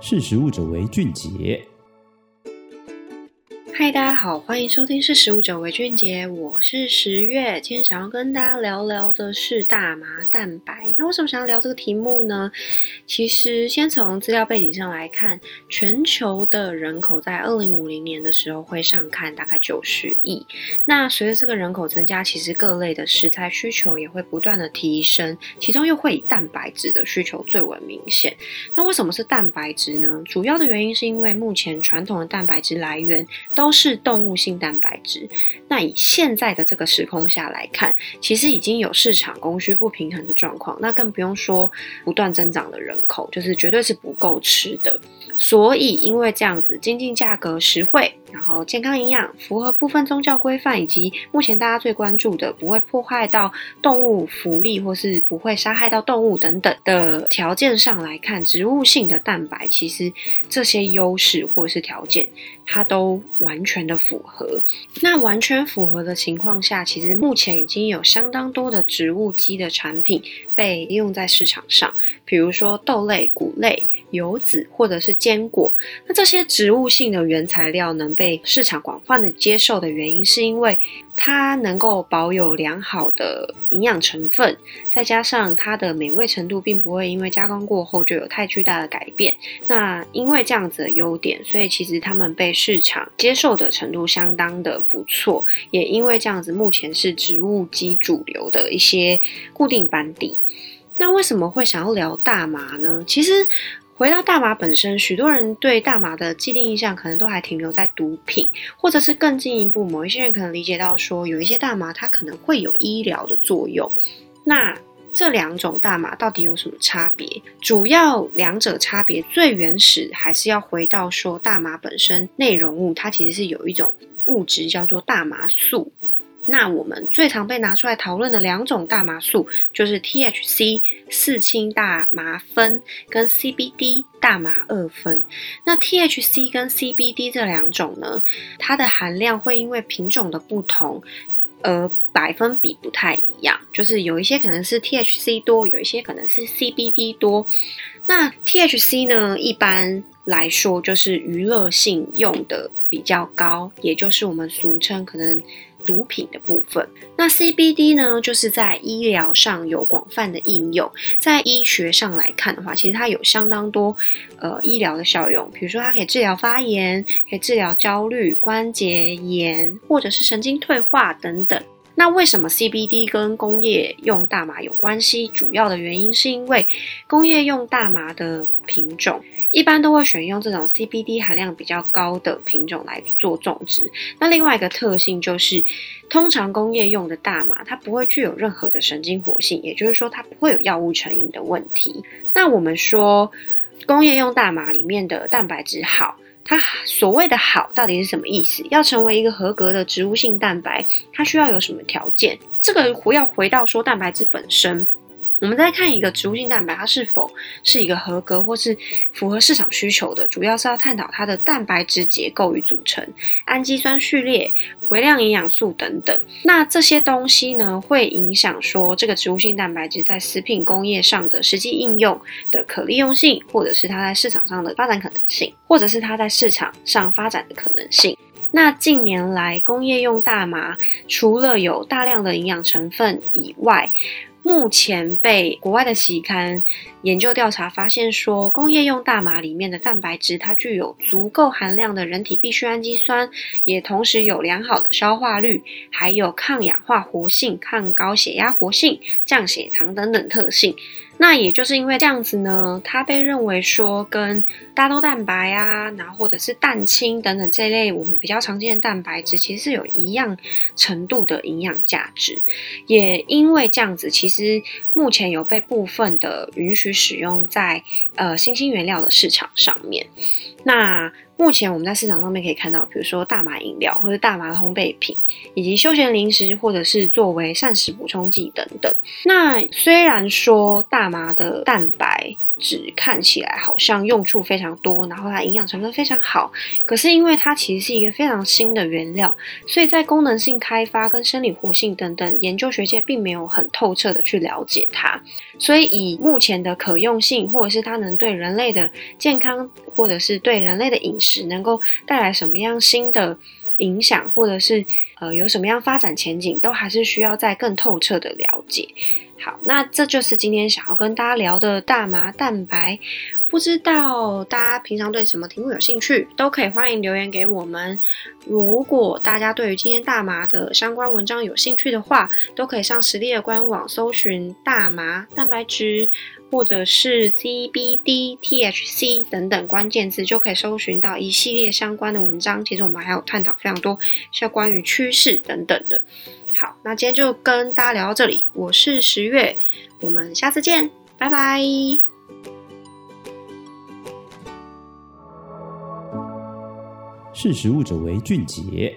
识时务者为俊杰。嗨，大家好，欢迎收听《是十五者为俊杰》，我是十月。今天想要跟大家聊聊的是大麻蛋白。那为什么想要聊这个题目呢？其实先从资料背景上来看，全球的人口在二零五零年的时候会上看大概九十亿。那随着这个人口增加，其实各类的食材需求也会不断的提升，其中又会以蛋白质的需求最为明显。那为什么是蛋白质呢？主要的原因是因为目前传统的蛋白质来源都都是动物性蛋白质。那以现在的这个时空下来看，其实已经有市场供需不平衡的状况。那更不用说不断增长的人口，就是绝对是不够吃的。所以因为这样子，经济价格实惠，然后健康营养，符合部分宗教规范，以及目前大家最关注的不会破坏到动物福利或是不会杀害到动物等等的条件上来看，植物性的蛋白其实这些优势或是条件，它都完完全的符合。那完全符合的情况下，其实目前已经有相当多的植物基的产品被应用在市场上，比如说豆类、谷类、油脂或者是坚果。那这些植物性的原材料能被市场广泛的接受的原因，是因为它能够保有良好的营养成分，再加上它的美味程度并不会因为加工过后就有太巨大的改变。那因为这样子的优点，所以其实它们被市场接受的程度相当的不错。也因为这样子，目前是植物基主流的一些固定班底。那为什么会想要聊大麻呢？其实。回到大麻本身，许多人对大麻的既定印象可能都还停留在毒品，或者是更进一步，某一些人可能理解到说，有一些大麻它可能会有医疗的作用。那这两种大麻到底有什么差别？主要两者差别最原始，还是要回到说，大麻本身内容物它其实是有一种物质叫做大麻素。那我们最常被拿出来讨论的两种大麻素，就是 THC 四氢大麻酚跟 CBD 大麻二酚。那 THC 跟 CBD 这两种呢，它的含量会因为品种的不同，而百分比不太一样。就是有一些可能是 THC 多，有一些可能是 CBD 多。那 THC 呢，一般来说就是娱乐性用的比较高，也就是我们俗称可能。毒品的部分，那 CBD 呢，就是在医疗上有广泛的应用。在医学上来看的话，其实它有相当多呃医疗的效用，比如说它可以治疗发炎，可以治疗焦虑、关节炎，或者是神经退化等等。那为什么 CBD 跟工业用大麻有关系？主要的原因是因为工业用大麻的品种。一般都会选用这种 CBD 含量比较高的品种来做种植。那另外一个特性就是，通常工业用的大麻它不会具有任何的神经活性，也就是说它不会有药物成瘾的问题。那我们说工业用大麻里面的蛋白质好，它所谓的好到底是什么意思？要成为一个合格的植物性蛋白，它需要有什么条件？这个要回到说蛋白质本身。我们再看一个植物性蛋白，它是否是一个合格或是符合市场需求的，主要是要探讨它的蛋白质结构与组成、氨基酸序列、微量营养素等等。那这些东西呢，会影响说这个植物性蛋白质在食品工业上的实际应用的可利用性，或者是它在市场上的发展可能性，或者是它在市场上发展的可能性。那近年来工业用大麻，除了有大量的营养成分以外，目前被国外的期刊研究调查发现说，工业用大麻里面的蛋白质，它具有足够含量的人体必需氨基酸，也同时有良好的消化率，还有抗氧化活性、抗高血压活性、降血糖等等特性。那也就是因为这样子呢，它被认为说跟大豆蛋白啊，然后或者是蛋清等等这一类我们比较常见的蛋白质，其实是有一样程度的营养价值。也因为这样子，其实目前有被部分的允许使用在呃新兴原料的市场上面。那目前我们在市场上面可以看到，比如说大麻饮料或者大麻烘焙品，以及休闲零食，或者是作为膳食补充剂等等。那虽然说大麻的蛋白只看起来好像用处非常多，然后它营养成分非常好，可是因为它其实是一个非常新的原料，所以在功能性开发跟生理活性等等研究学界并没有很透彻的去了解它，所以以目前的可用性，或者是它能对人类的健康，或者是对人类的饮食能够带来什么样新的影响，或者是呃有什么样发展前景，都还是需要再更透彻的了解。好，那这就是今天想要跟大家聊的大麻蛋白。不知道大家平常对什么题目有兴趣，都可以欢迎留言给我们。如果大家对于今天大麻的相关文章有兴趣的话，都可以上食力的官网搜寻大麻蛋白质，或者是 CBD、THC 等等关键字，就可以搜寻到一系列相关的文章。其实我们还有探讨非常多，像关于趋势等等的。好，那今天就跟大家聊到这里。我是十月，我们下次见，拜拜。识时务者为俊杰。